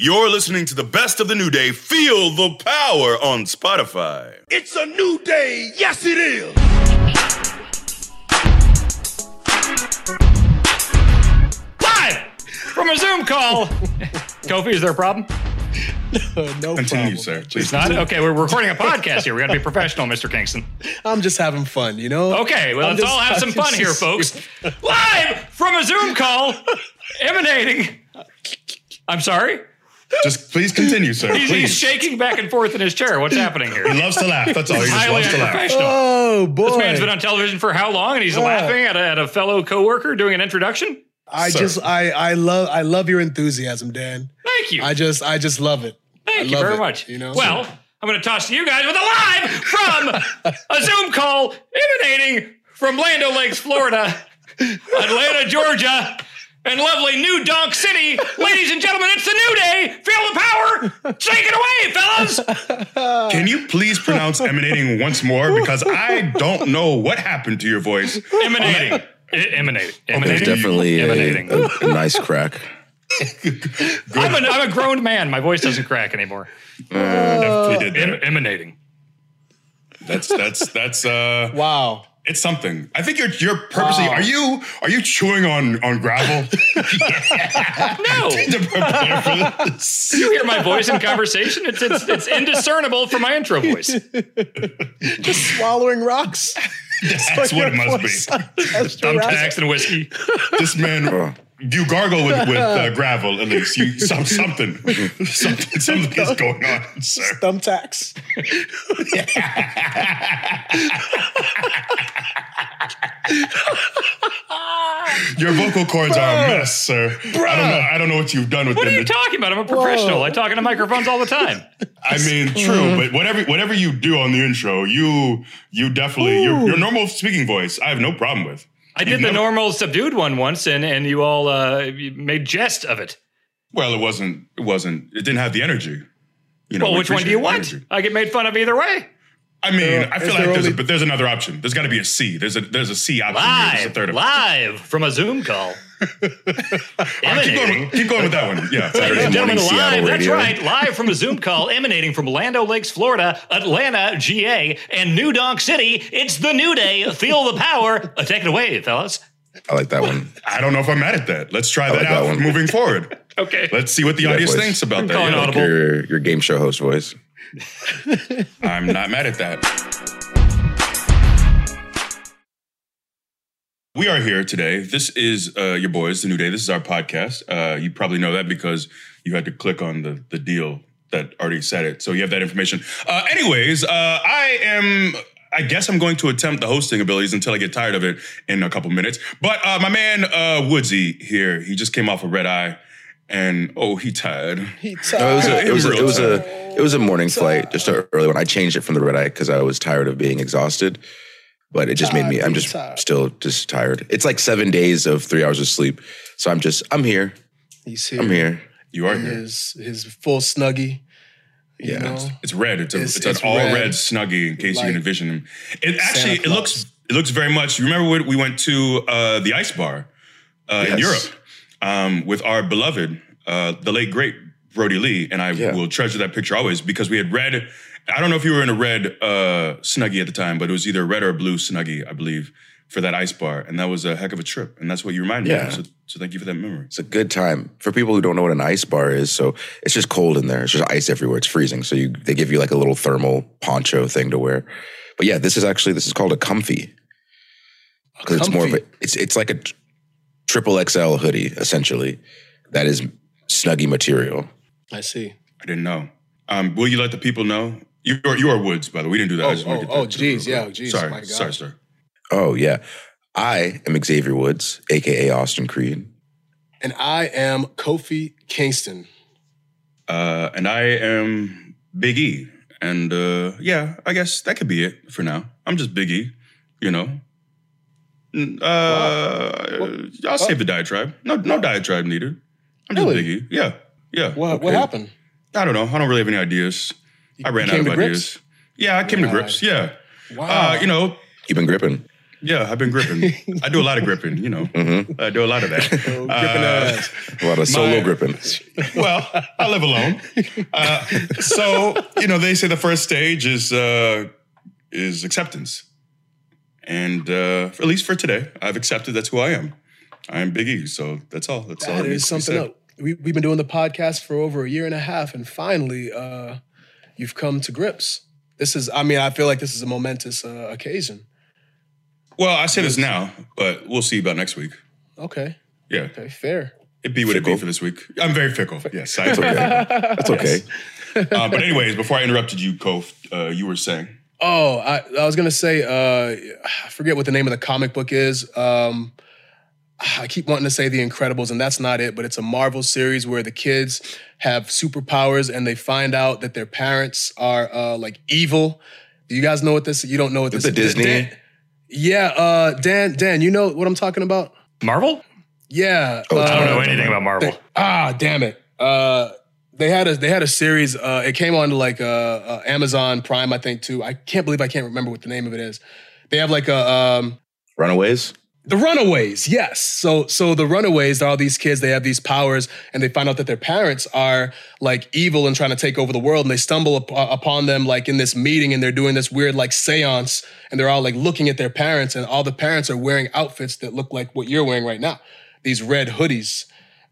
You're listening to the best of the new day. Feel the power on Spotify. It's a new day. Yes, it is. Live from a Zoom call. Kofi, is there a problem? no Continue, problem. Continue, sir. It's Please. not? Okay, we're recording a podcast here. We got to be professional, Mr. Kingston. I'm just having fun, you know. Okay, well, I'm let's just- all have some I'm fun just- here, folks. Live from a Zoom call emanating. I'm sorry? Just please continue, sir. He's, he's shaking back and forth in his chair. What's happening here? He loves to laugh. That's all. He just Highly loves to laugh. unprofessional. Oh boy! This man's been on television for how long? And he's laughing at a, at a fellow coworker doing an introduction? I Sir. just I I love I love your enthusiasm, Dan. Thank you. I just I just love it. Thank I you very it, much. you know? well, I'm going to toss to you guys with a live from a Zoom call emanating from Land O' Lakes, Florida, Atlanta, Georgia, and lovely New Donk City. Ladies and gentlemen, it's the new day. Feel the power. Take it away, fellas. Can you please pronounce emanating once more? Because I don't know what happened to your voice. Emanating. E- emanating. There's Emanating. definitely a, Emanating. a, a nice crack. I'm, a, I'm a grown man. My voice doesn't crack anymore. Definitely did Em- that. emanating. That's that's that's uh Wow. It's something. I think you're you're purposely Wow. are you are you chewing on on gravel No. to prepare for this? You hear my voice in conversation? It's, it's, it's indiscernible from my intro voice. Just swallowing rocks. That's what it must be. Thumbtacks and whiskey. This man you gargle with, with uh, gravel at least. You some, something. Something something is going on, sir. Thumbtacks. Your vocal cords are a mess, sir. I don't know. I don't know what you've done with them. What are you talking about? I'm a professional. Whoa. I talk into microphones all the time. I mean, true, but whatever whatever you do on the intro, you you definitely your your normal speaking voice. I have no problem with. I did the normal subdued one once, and and you all uh, you made jest of it. Well, it wasn't. It wasn't. It didn't have the energy. You know. Well, we which one do you want? energy. I get made fun of either way. I mean, There- I feel like there there's a, but there's another option. There's got to be a C. There's a there's a C option. here. There's a Live, third. live from a Zoom call. All right, keep, going, with- keep going with that one. Yeah. Ladies and gentlemen, morning Seattle live, that's radio. right, live from a Zoom call emanating from Land O' Lakes, Florida, Atlanta, GA, and New Donk City. It's the new day. Feel the power. Uh, take it away, fellas. I like that one. I don't know if I'm mad at that. Let's try that like that out one. moving forward. Okay. Let's see what the that audience voice. thinks about that. calling Yeah. it Like your your game show host voice. I'm not mad at that. We are here today. This is uh, your boys, the new day. This is our podcast. Uh, you probably know that because you had to click on the the deal that already said it, so you have that information. Uh, anyways, uh, I am. I guess I'm going to attempt the hosting abilities until I get tired of it in a couple minutes. But uh, my man uh, Woodsy here, he just came off a red eye, and oh, he tired. He No, it was a, it was a, it was a it was a morning flight, just an early one. I changed it from the red eye because I was tired of being exhausted. But it just made me. I'm just still just tired. It's like seven days of three hours of sleep. So I'm just I'm here. He's here. I'm here. You are here. His his full snuggie. Yeah. know? It's red. It's, a, It's- it's, it's an all red. red. snuggie in case you Like can envision him. It actually it looks it looks very much. You remember when we went to uh, the ice bar uh, in Europe um, with our beloved, uh, the late great Brodie Lee, and I Yeah. will treasure that picture always because we had red. I don't know if you were in a red uh, snuggie at the time, but it was either a red or a blue snuggie, I believe, for that ice bar, and that was a heck of a trip. And that's what you reminded me of. So, so thank you for that memory. It's a good time for people who don't know what an ice bar is. So it's just cold in there. It's just ice everywhere. It's freezing. So you they give you like a little thermal poncho thing to wear. But yeah, this is actually this is called a comfy because it's more of a it's it's like a triple XL hoodie essentially that is snuggy material. I see. I didn't know. Um, will you let the people know? You are, you are Woods, by the way. We didn't do that. I Oh, just oh, get oh, geez, the- yeah, geez, Sorry, my God. sorry, sir. Oh yeah, I am Xavier Woods, aka Austin Creed. And I am Kofi Kingston. Uh, and I am Big E. And uh, yeah, I guess that could be it for now. I'm just Big E, you know. N- Uh, I'll save the diatribe. No, no diatribe needed. I'm just Really? Big E. Yeah, yeah. What what happened? I don't know. I don't really have any ideas. I ran out of to grips? ideas. Yeah, I came to grips. Yeah. Wow. Uh, you know, You've been gripping. Yeah, I've been gripping. I do a lot of gripping, you know. Mm-hmm. I do a lot of that. Gripping Uh. A lot of solo My- gripping. well, I live alone. Uh, so, you know, they say the first stage is uh, is acceptance. And uh, at least for today, I've accepted that's who I am. I am Big E, so that's all. That's all. That that needs is to be something said. else. We, we've been doing the podcast for over a year and a half, and finally, uh, you've come to grips. This is, I mean, I feel like this is a momentous uh, occasion. Well, I say this now, but we'll see about next week. Okay, Yeah, okay, fair. it be what it be Fickle. for this week. I'm very fickle. Yes, I That's okay. That's okay. uh, but anyways, before I interrupted you, Kof, uh, you were saying. Oh, I, I was gonna say, uh, I forget what the name of the comic book is. Um, I keep wanting to say The Incredibles, and that's not it. But it's a Marvel series where the kids have superpowers, and they find out that their parents are uh, like evil. Do you guys know what this? You don't know what this the is. Disney? Dan- yeah, uh, Dan. Dan, you know what I'm talking about? Marvel? Yeah. Oh, uh, I don't know anything about Marvel. Ah, damn it. Uh, they had a they had a series. Uh, it came on to like uh, uh, Amazon Prime, I think, too. I can't believe I can't remember what the name of it is. They have like a um, Runaways. The Runaways. Yes. So so the Runaways are all these kids. They have these powers, and they find out that their parents are like evil and trying to take over the world. And they stumble up, uh, upon them like in this meeting, and they're doing this weird like séance, and they're all like looking at their parents, and all the parents are wearing outfits that look like what you're wearing right now. These red hoodies.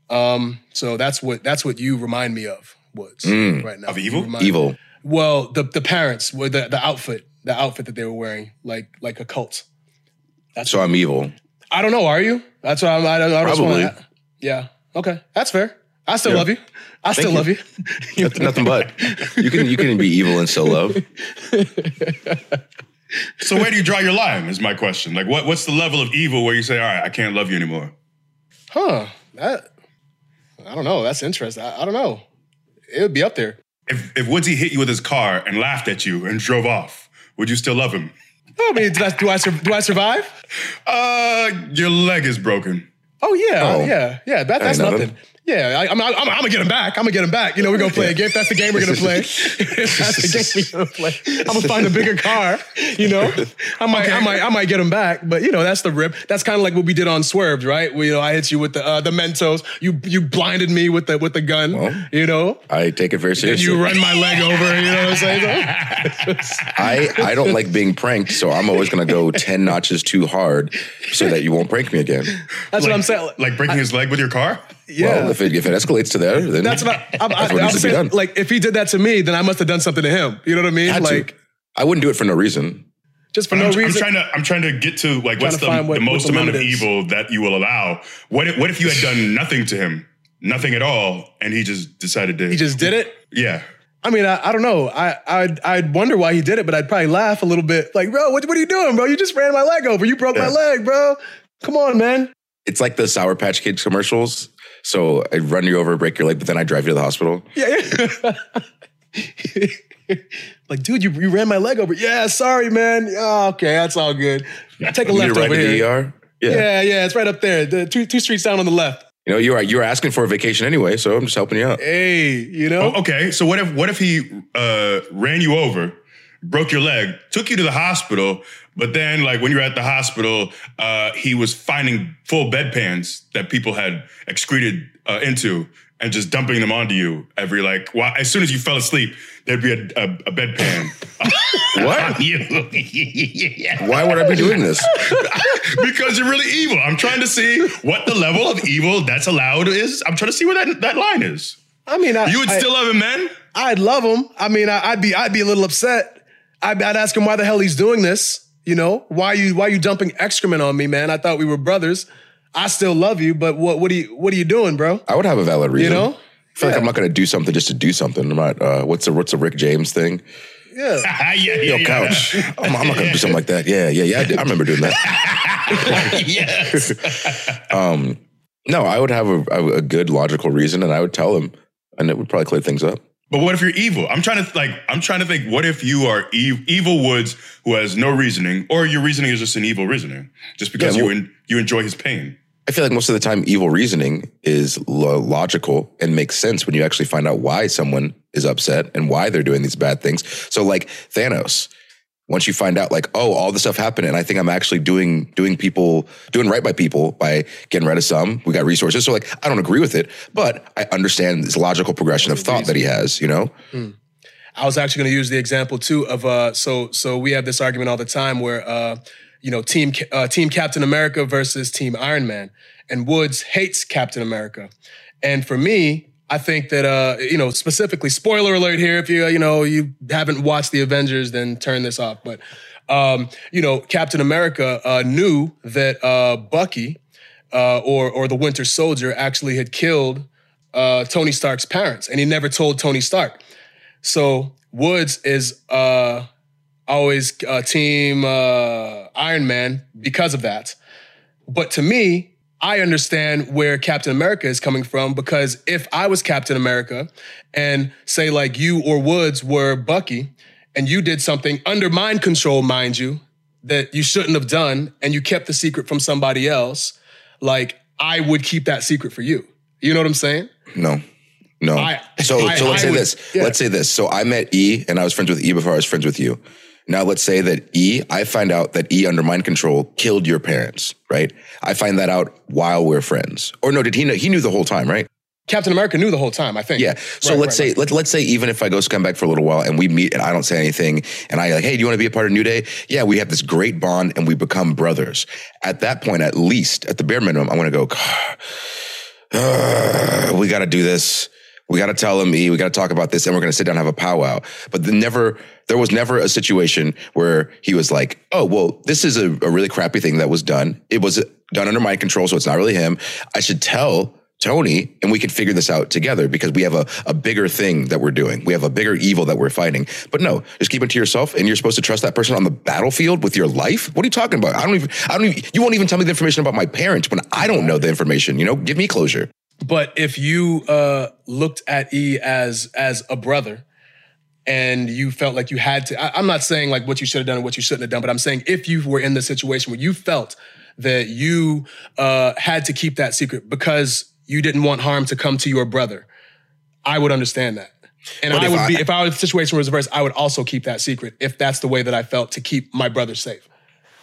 Um, so that's what that's what you remind me of, Woods, right now. Of You evil? me- Evil. Well, the the parents were the the outfit, the outfit that they were wearing, like like a cult. That's So I'm evil. I don't know. Are you? That's what I'm. I don't. I just Probably. wanna, yeah. Okay. That's fair. I still Yeah. love you. I still you. love you. Nothing, nothing but. You can you can be evil and still love. So where do you draw your line? Is my question. Like, what what's the level of evil where you say, all right, I can't love you anymore? Huh. That. I don't know. That's interesting. I, I don't know. It would be up there. If if Woodsy hit you with his car and laughed at you and drove off, would you still love him? I mean, did I, do I do I survive? Uh, your leg is broken. Oh yeah, Oh. yeah, yeah. That, that's nothing. nothing. Yeah, I, I'm, I'm, I'm gonna get him back. I'm gonna get him back. You know, we're gonna play a game. If that's the game we're gonna play. if that's the game we're gonna play. I'm gonna find a bigger car. You know, I might, I might, I might get him back. But you know, that's the rip. That's kind of like what we did on Swerved, right? We, you know, I hit you with the uh, the Mentos. You you blinded me with the with the gun. Well, you know, I take it very seriously. you run my leg over. You know what I'm saying? I, I don't like being pranked, so I'm always gonna go 10 notches too hard so that you won't prank me again. That's what I'm saying. Like breaking his leg with your car? Yeah. Well, if it, if it escalates to there, then that's what I, I'm, I, That's what I'm needs to be saying. done. Like, if he did that to me, then I must have done something to him. You know what I mean? Had to. like, I wouldn't do it for no reason. just for I'm, no I'm trying to I'm trying to get to like what's to the, what- the what most the amount of evil that you will allow. What if what if you had done nothing to him, nothing at all, and he just decided to he just did it. yeah. I mean, I, I don't know. I I'd, I'd wonder why he did it, but I'd probably laugh a little bit. Like, bro, what, what are you doing, bro? You just ran my leg over. You broke my leg, bro. Come on, man. It's like the Sour Patch Kids commercials. So I run you over, break your leg, but then I drive you to the hospital. Yeah, yeah. like, dude, you, you ran my leg over. Yeah, sorry, man. Oh, okay, that's all good. Take a You left to ride over to the here. ER. Yeah. Yeah, yeah, it's right up there. The two two streets down on the left. You know, you're you were asking for a vacation anyway, so I'm just helping you out. Hey, you know. Oh, okay, so what if what if he uh, ran you over, broke your leg, took you to the hospital, but then like when you were at the hospital, uh, he was finding full bedpans that people had excreted uh, into and just dumping them onto you every like well, as soon as you fell asleep, there'd be a, a, a bedpan. What? you. Why would I be doing this? because you're really evil. I'm trying to see what the level of evil that's allowed is. I'm trying to see where that, that line is. I mean, I, You would I- still love him, man? I'd love him. I mean, I, I'd be I'd be a little upset. I'd, I'd ask him why the hell he's doing this. You know, why you why you dumping excrement on me, man? I thought we were brothers. I still love you, but what what are you what are you doing, bro? I would have a valid reason. You know? I feel like I'm not going to do something just to do something. I'm not. Uh, what's the what's the Rick James thing? Yeah. yeah, yeah, Yo, yeah. couch. I'm, I'm not going to do something like that. Yeah, yeah, yeah. I, did- I remember doing that. yes. Um, no, I would have a, a, a good logical reason, and I would tell him, and it would probably clear things up. But what if you're evil? I'm trying to like. I'm trying to think. What if you are ev- evil Woods who has no reasoning, or your reasoning is just an evil reasoning, just because Yeah, you en- you enjoy his pain? I feel like most of the time, evil reasoning is lo- logical and makes sense when you actually find out why someone is upset and why they're doing these bad things. So, like Thanos, Once you find out, like, oh, all this stuff happened, and I think I'm actually doing doing people doing right by people by getting rid of some. We got resources, so like, I don't agree with it, but I understand this logical progression of thought that he has. You know, I was actually going to use the example too of uh, so so we have this argument all the time where uh, you know team uh, team Captain America versus Team Iron Man, and Woods hates Captain America, and for me, I think that uh, you know specifically spoiler alert here if you you know you haven't watched the Avengers then turn this off, but um, you know Captain America uh, knew that uh, Bucky uh, or or the Winter Soldier actually had killed uh, Tony Stark's parents, and he never told Tony Stark. So Woods is uh, always uh, team uh, Iron Man because of that. But to me, I understand where Captain America is coming from because if I was Captain America and say like you or Woods were Bucky and you did something under mind control, mind you, that you shouldn't have done and you kept the secret from somebody else, like I would keep that secret for you. You know what I'm saying? no, no. I- so I- so let's I say would- this. yeah. Let's say this. So I met E, and I was friends with E before I was friends with you. Now let's say that E, I find out that E under mind control killed your parents, right? I find that out while we're friends. Or no, did he know? He knew the whole time, right? Captain America knew the whole time, I think. Yeah. So Right, let's right, say right. let, let's say even if I go back for a little while and we meet and I don't say anything and I like, hey, do you want to be a part of New Day? Yeah, we have this great bond and we become brothers. At that point, at least at the bare minimum, I'm gonna go. "Uh, we got to do this. We got to tell him, E, we got to talk about this, and we're going to sit down and have a powwow. But then never, there was never a situation where he was like, oh, well, this is a, a really crappy thing that was done. It was done under my control, so it's not really him. I should tell Tony, and we can figure this out together because we have a, a bigger thing that we're doing. We have a bigger evil that we're fighting. But no, just keep it to yourself, and you're supposed to trust that person on the battlefield with your life. What are you talking about? I don't even. I don't even. You won't even tell me the information about my parents when I don't know the information. You know, give me closure. But if you uh, looked at E as as a brother, and you felt like you had to, I, I'm not saying like what you should have done and what you shouldn't have done, but I'm saying if you were in the situation where you felt that you uh, had to keep that secret because you didn't want harm to come to your brother, I would understand that. And But I would I- be if I was the situation was reversed, I would also keep that secret if that's the way that I felt to keep my brother safe.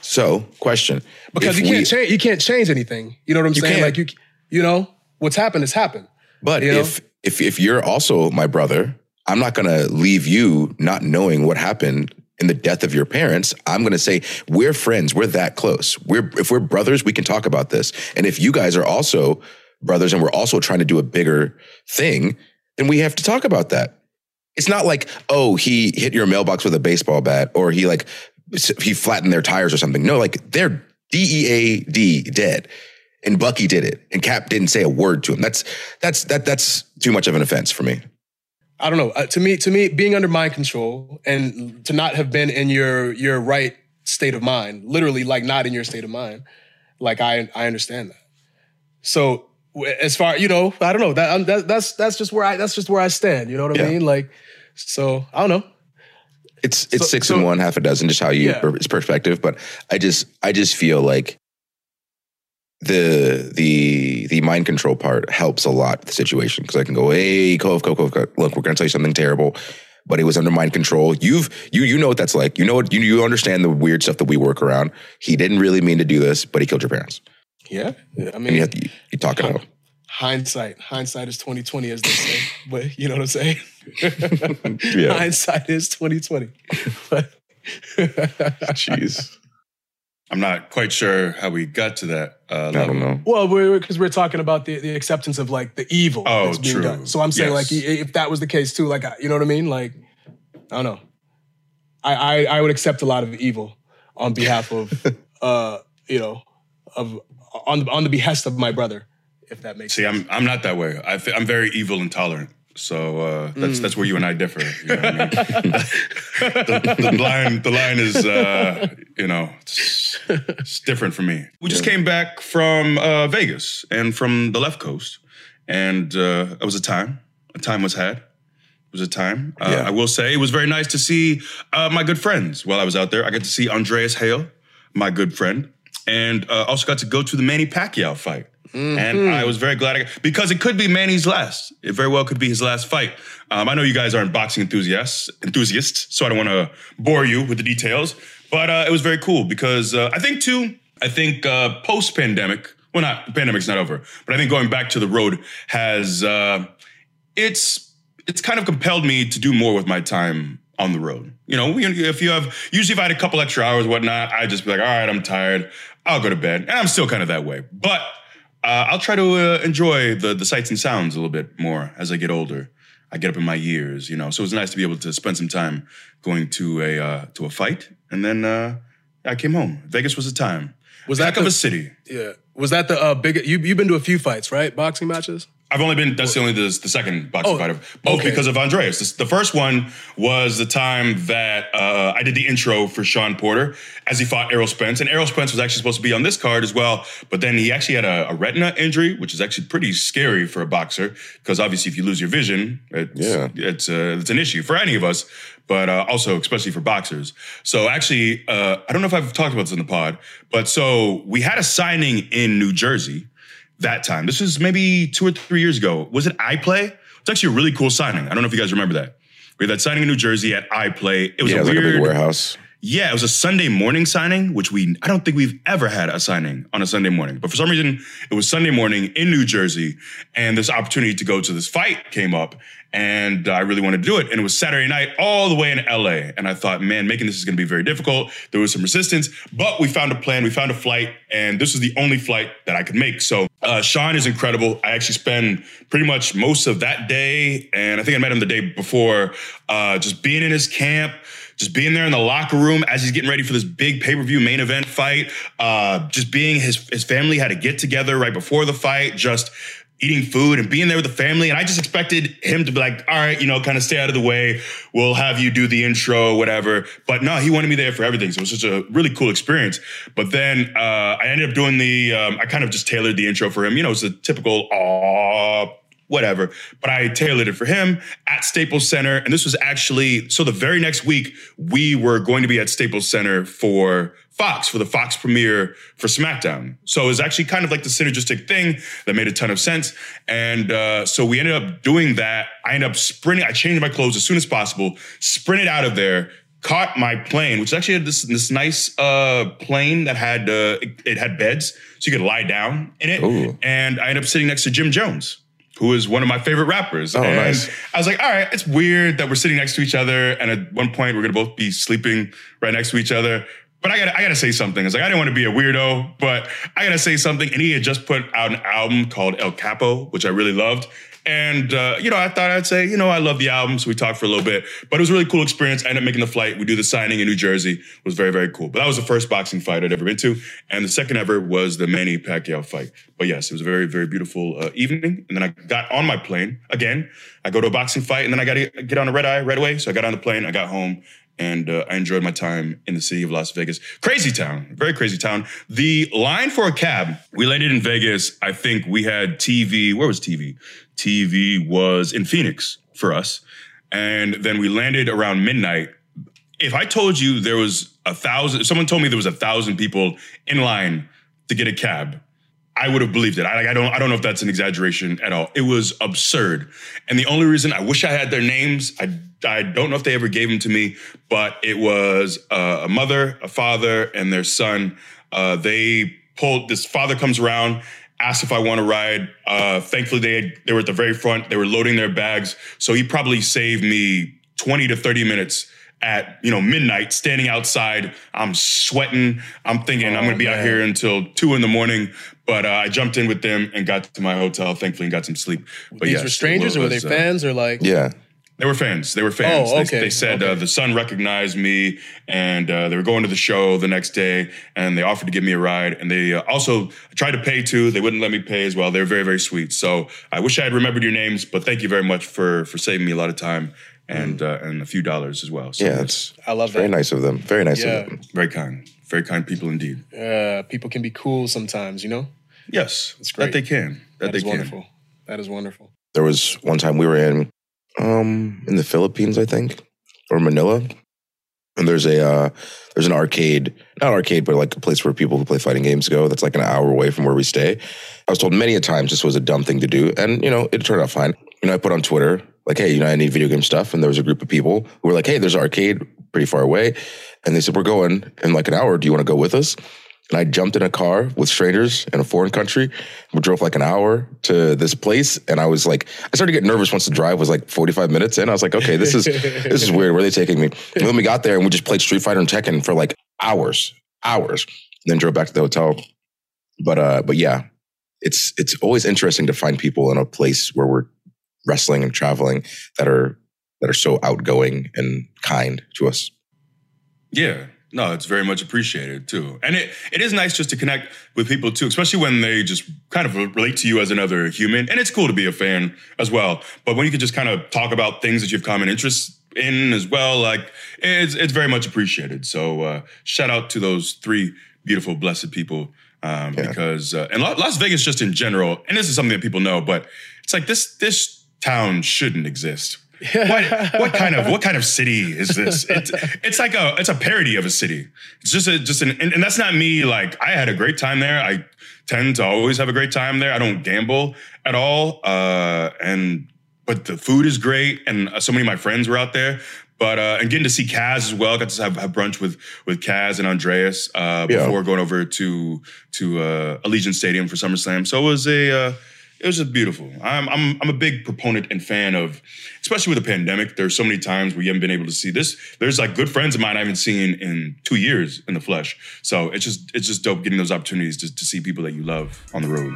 So, question: Because you can't change you can't change anything. You know what I'm saying? Like you you know, what's happened has happened. But you know? if if if you're also my brother, I'm not gonna leave you not knowing what happened in the death of your parents. I'm gonna say we're friends. We're that close. We're if we're brothers, we can talk about this. And if you guys are also brothers and we're also trying to do a bigger thing, then we have to talk about that. It's not like oh he hit your mailbox with a baseball bat or he like he flattened their tires or something. No, like they're D E A D dead and Bucky did it, and Cap didn't say a word to him. That's that's that that's too much of an offense for me. I don't know. Uh, to me, to me, being under mind control and to not have been in your your right state of mind, literally like not in your state of mind, like I I understand that. So as far you know, I don't know that, that that's that's just where I that's just where I stand. You know what I Yeah. mean? Like, so I don't know. It's it's So- six so- and one, half a dozen, just how you Yeah. it's perspective. But I just I just feel like the the the mind control part helps a lot the situation because I can go, hey, Cove, Cove, Cove, Cove, look, we're gonna tell you something terrible. But it was under mind control. You've you you know what that's like. You know what you you understand the weird stuff that we work around. He didn't really mean to do this, but he killed your parents. Yeah, I And mean, you have to you, you talk it out. hindsight, hindsight is twenty twenty, as they say. but you know what I'm saying? Yeah. Hindsight is twenty twenty. Jeez. I'm not quite sure how we got to that uh, I don't know. Well, we're because we're talking about the, the acceptance of like the evil Oh, that's being true. done. So I'm saying Yes. like if that was the case too, like you know what I mean? Like I don't know. I I, I would accept a lot of evil on behalf of uh you know of on on the behest of my brother, if that makes See, sense. I'm I'm not that way. I am very evil intolerant. So uh, that's that's where you and I differ. You know what I mean? the, the line the line is uh, you know it's, it's different for me. We just came back from uh, Vegas and from the left coast, and uh, it was a time. A time was had. It was a time. Uh, Yeah. I will say it was very nice to see uh, my good friends while I was out there. I got to see Andreas Hale, my good friend. and uh, also got to go to the Manny Pacquiao fight. Mm-hmm. And I was very glad I, because it could be Manny's last. It very well could be his last fight. Um, I know you guys aren't boxing enthusiasts, enthusiasts, so I don't want to bore you with the details. But uh, it was very cool because uh, I think too. I think uh, post pandemic, well, not pandemic's not over, but I think going back to the road has uh, it's it's kind of compelled me to do more with my time on the road. You know, if you have usually if I had a couple extra hours, whatnot, I'd just be like, all right, I'm tired, I'll go to bed, and I'm still kind of that way. But uh, I'll try to uh, enjoy the the sights and sounds a little bit more as I get older. I get up in my years, you know. So it was nice to be able to spend some time going to a uh, to a fight, and then uh, I came home. Vegas was the time. Was Heck that of the- a city? Yeah. Was that the uh, big? You you've been to a few fights, right? Boxing matches. I've only been. That's the only the, the second boxing Oh, fight of both okay. because of Andreas. This, the first one was the time that uh, I did the intro for Shawn Porter as he fought Errol Spence, and Errol Spence was actually supposed to be on this card as well, but then he actually had a, a retina injury, which is actually pretty scary for a boxer because obviously if you lose your vision, it's Yeah. it's uh, it's an issue for any of us, but uh, also especially for boxers. So actually, uh, I don't know if I've talked about this in the pod, but so we had a signing in New Jersey that time. This was maybe two or three years ago. Was it iPlay? It's actually a really cool signing. I don't know if you guys remember that. We had that signing in New Jersey at iPlay. It was Yeah, a it was like a weird big warehouse. yeah, it was a Sunday morning signing, which we I don't think we've ever had a signing on a Sunday morning. But for some reason, it was Sunday morning in New Jersey, and this opportunity to go to this fight came up, and I really wanted to do it. And it was Saturday night, all the way in LA. And I thought, man, making this is going to be very difficult. There was some resistance, but we found a plan, we found a flight, and this was the only flight that I could make. So uh, Shawn is incredible. I actually spend pretty much most of that day, and I think I met him the day before, uh, just being in his camp just being there in the locker room as he's getting ready for this big pay-per-view main event fight, uh, just being his his family had a get together right before the fight, just eating food and being there with the family. And I just expected him to be like, all right, you know, kind of stay out of the way. We'll have you do the intro, whatever. But no, he wanted me there for everything. So it was such a really cool experience. But then uh, I ended up doing the, um, I kind of just tailored the intro for him. You know, it's a typical, aw, whatever. But I tailored it for him at Staples Center. And this was actually, so the very next week, we were going to be at Staples Center for Fox, for the Fox premiere for SmackDown. So it was actually kind of like the synergistic thing that made a ton of sense. And uh, so we ended up doing that. I ended up sprinting, I changed my clothes as soon as possible, sprinted out of there. Caught my plane, which actually had this this nice uh, plane that had uh, it, it had beds, so you could lie down in it. Ooh. And I ended up sitting next to Jim Jones, who is one of my favorite rappers. Oh, and nice. I was like, all right, it's weird that we're sitting next to each other, and at one point we're gonna both be sleeping right next to each other. But I gotta, I gotta say something. It's like I didn't want to be a weirdo, but I gotta say something. And he had just put out an album called El Capo, which I really loved. And uh, you know, I thought I'd say, you know, I love the album, so we talked for a little bit. But it was a really cool experience. I ended up making the flight. We do the signing in New Jersey. It was very, very cool. But that was the first boxing fight I'd ever been to, and the second ever was the Manny Pacquiao fight. But yes, it was a very, very beautiful uh, evening. And then I got on my plane again. I go to a boxing fight, and then I got to get on a red eye right away. So I got on the plane. I got home. And uh, I enjoyed my time in the city of Las Vegas. Crazy town, very crazy town. The line for a cab, we landed in Vegas. I think we had TV. Where was TV? TV was in Phoenix for us. And then we landed around midnight. If I told you there was a thousand, someone told me there was a thousand people in line to get a cab, I would have believed it. I, like, I don't. I don't know if that's an exaggeration at all. It was absurd, and the only reason I wish I had their names, I I don't know if they ever gave them to me, but it was uh, a mother, a father, and their son. Uh, they pulled. This father comes around, asks if I want to ride. Uh, thankfully, they had, they were at the very front. They were loading their bags, so he probably saved me twenty to thirty minutes at you know midnight standing outside i'm sweating i'm thinking i'm gonna be out here until two in the morning but uh, i jumped in with them and got to my hotel thankfully and got some sleep but These yes, were it strangers, or were they was, uh, fans, or like? Yeah. they were fans. They were fans. Oh, They- okay, They, said uh, the son recognized me, and uh, they were going to the show the next day, and they offered to give me a ride. And they uh, also tried to pay too. They wouldn't let me pay as well. They were very, very sweet. So I wish I had remembered your names, but thank you very much for for saving me a lot of time and uh, and a few dollars as well. So Yeah, yes, it's I love very nice of them. Very nice Yeah. of them. very kind, very kind people indeed. Uh, people can be cool sometimes, you know. Yes, That's great. that they can. That, That they is can. wonderful. That is wonderful. There was one time we were in um in the Philippines, I think, or Manila. and there's a uh, there's an arcade, not arcade, but like a place where people who play fighting games go. That's like an hour away from where we stay. I was told many a times this was a dumb thing to do, and you know it turned out fine. You know, I put on Twitter like, hey, you know, I need video game stuff, and there was a group of people who were like, hey, there's an arcade pretty far away, and they said we're going in like an hour. Do you want to go with us? And I jumped in a car with strangers in a foreign country. We drove like an hour to this place, and I was like, I started to get nervous once the drive was like 45 minutes in. I was like, okay, this is this is weird. Where are they taking me? And then we got there and we just played Street Fighter and Tekken for like hours, hours. And then drove back to the hotel. But uh, but yeah, it's it's always interesting to find people in a place where we're wrestling and traveling that are that are so outgoing and kind to us. Yeah. No, it's very much appreciated too. And it, it is nice just to connect with people too, especially when they just kind of relate to you as another human. And it's cool to be a fan as well. But when you can just kind of talk about things that you have common interests in as well, like it's it's very much appreciated. So uh, shout out to those three beautiful, blessed people. Um, Yeah. Because uh, and La- Las Vegas just in general, and this is something that people know, but it's like this this town shouldn't exist. What, what kind of what kind of city is this? It's it's like a it's a parody of a city. It's just a just an and, and that's not me. Like I had a great time there. I tend to always have a great time there. I don't gamble at all. Uh, and but the food is great, and uh, so many of my friends were out there. But uh, and getting to see Kaz as well. Got to have, have brunch with with Kaz and Andreas uh, Yeah. before going over to to uh, Allegiant Stadium for SummerSlam. So it was a uh, it was just beautiful. I'm I'm I'm a big proponent and fan of, especially with the pandemic. There's so many times where you haven't been able to see this. There's like good friends of mine I haven't seen in two years in the flesh. So it's just it's just dope getting those opportunities to, to see people that you love on the road.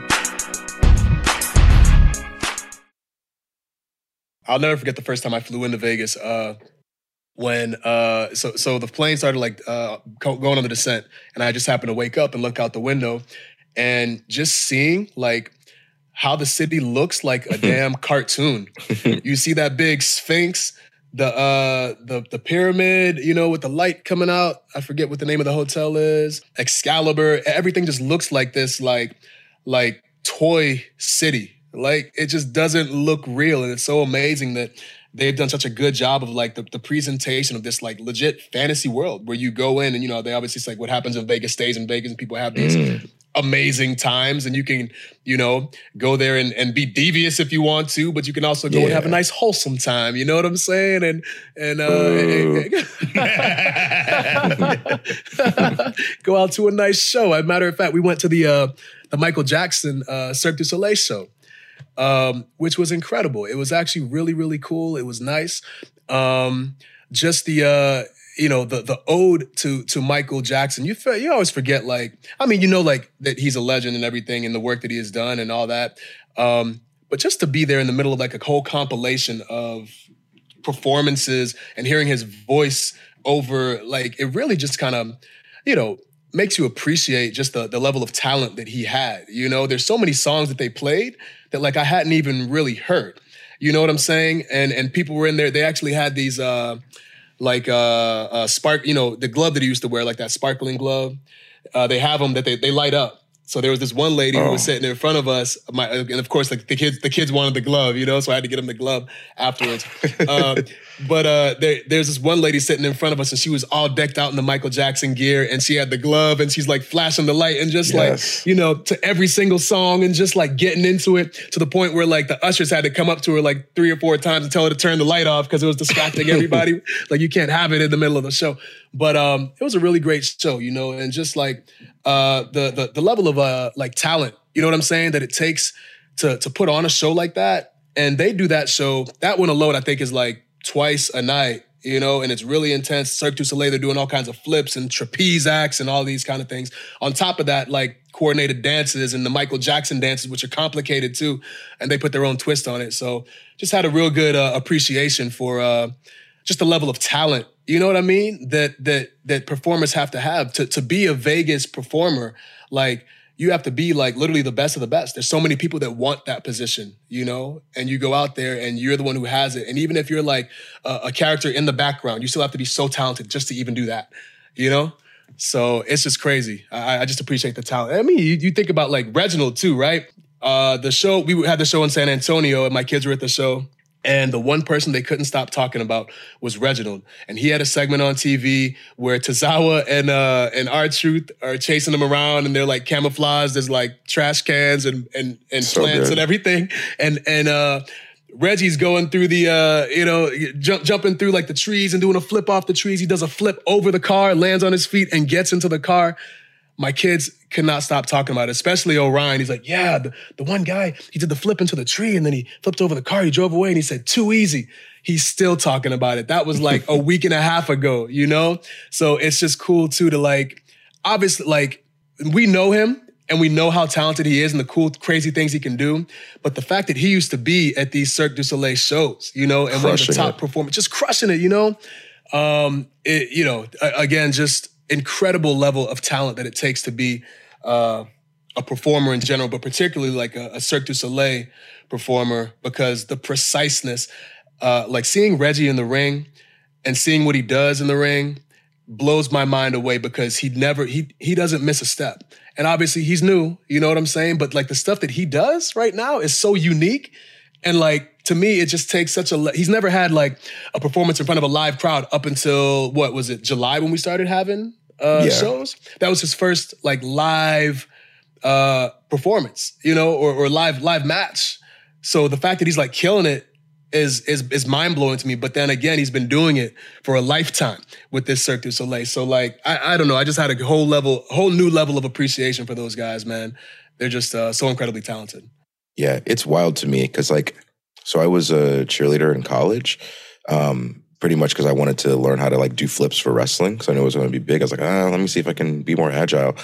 I'll never forget the first time I flew into Vegas. Uh, when uh, so so the plane started like uh, going on the descent, and I just happened to wake up and look out the window, and just seeing like how the city looks like a damn cartoon. you see that big sphinx, the uh the the pyramid, you know, with the light coming out. I forget what the name of the hotel is. Excalibur. Everything just looks like this, like like toy city. Like it just doesn't look real, and it's so amazing that they've done such a good job of like the, the presentation of this like legit fantasy world where you go in and you know they obviously it's like what happens in Vegas stays in Vegas and people have these amazing times and you can you know go there and, and be devious if you want to but you can also go and have a nice wholesome time you know what i'm saying and and uh go out to a nice show as a matter of fact we went to the uh the michael jackson uh cirque du soleil show um, which was incredible. It was actually really, really cool. It was nice. Um, just the uh, you know the the ode to to Michael Jackson. You fe- you always forget like I mean you know like that he's a legend and everything and the work that he has done and all that. Um, but just to be there in the middle of like a whole compilation of performances and hearing his voice over like it really just kind of you know makes you appreciate just the, the level of talent that he had you know there's so many songs that they played that like i hadn't even really heard you know what i'm saying and and people were in there they actually had these uh like uh, uh spark you know the glove that he used to wear like that sparkling glove uh they have them that they, they light up so there was this one lady who was Oh. sitting in front of us my and of course like the kids the kids wanted the glove you know so i had to get them the glove afterwards uh, but uh, there, there's this one lady sitting in front of us, and she was all decked out in the Michael Jackson gear, and she had the glove, and she's like flashing the light, and just Yes. like you know, to every single song, and just like getting into it to the point where like the ushers had to come up to her like three or four times and tell her to turn the light off because it was distracting everybody. like you can't have it in the middle of the show. But um, it was a really great show, you know, and just like uh, the the the level of uh like talent, you know what I'm saying, that it takes to to put on a show like that. And they do that show. That one alone, I think, is like twice a night, you know, and it's really intense. Cirque du Soleil, they're doing all kinds of flips and trapeze acts and all these kind of things. On top of that, like coordinated dances and the Michael Jackson dances, which are complicated too, and they put their own twist on it. So just had a real good uh, appreciation for uh, just the level of talent. You know what I mean? That that that performers have to have to to be a Vegas performer. Like you have to be like literally the best of the best. There's so many people that want that position, you know, and you go out there and you're the one who has it. And even if you're like a, a character in the background, you still have to be so talented just to even do that, you know. So it's just crazy. I, I just appreciate the talent. I mean, you, you think about like Reginald too, right? Uh, the show we had the show in San Antonio, and my kids were at the show, And the one person they couldn't stop talking about was Reginald. And he had a segment on TV where Tozawa and uh and R Truth are chasing him around and they're like camouflaged. There's like trash cans and and, and So plants good. and everything. And and uh Reggie's going through the uh, you know, jump, jumping through like the trees and doing a flip off the trees. He does a flip over the car, lands on his feet, and gets into the car. My kids could not stop talking about it, especially Orion. He's like, yeah, the, the one guy, he did the flip into the tree and then he flipped over the car. He drove away and he said, too easy. He's still talking about it. That was like a week and a half ago, you know? So it's just cool too to like, obviously, like, we know him and we know how talented he is and the cool, crazy things he can do. But the fact that he used to be at these Cirque du Soleil shows, you know, and one of the top it. performers, just crushing it, you know? Um, it, you know, again, just incredible level of talent that it takes to be uh, a performer in general, but particularly like a, a Cirque du Soleil performer because the preciseness, uh, like seeing Reggie in the ring and seeing what he does in the ring blows my mind away because he never he he doesn't miss a step. And obviously he's new, you know what I'm saying? But like the stuff that he does right now is so unique and like to me it just takes such a le- he's never had like a performance in front of a live crowd up until what was it July when we started having uh Yeah. shows. That was his first like live uh performance, you know, or, or live live match. So the fact that he's like killing it is is is mind blowing to me. But then again, he's been doing it for a lifetime with this Cirque du Soleil. So like, I, I don't know. I just had a whole level, whole new level of appreciation for those guys, man. They're just uh, so incredibly talented. Yeah, it's wild to me because like, so I was a cheerleader in college, um, pretty much because I wanted to learn how to like do flips for wrestling because I knew it was going to be big. I was like, ah, let me see if I can be more agile.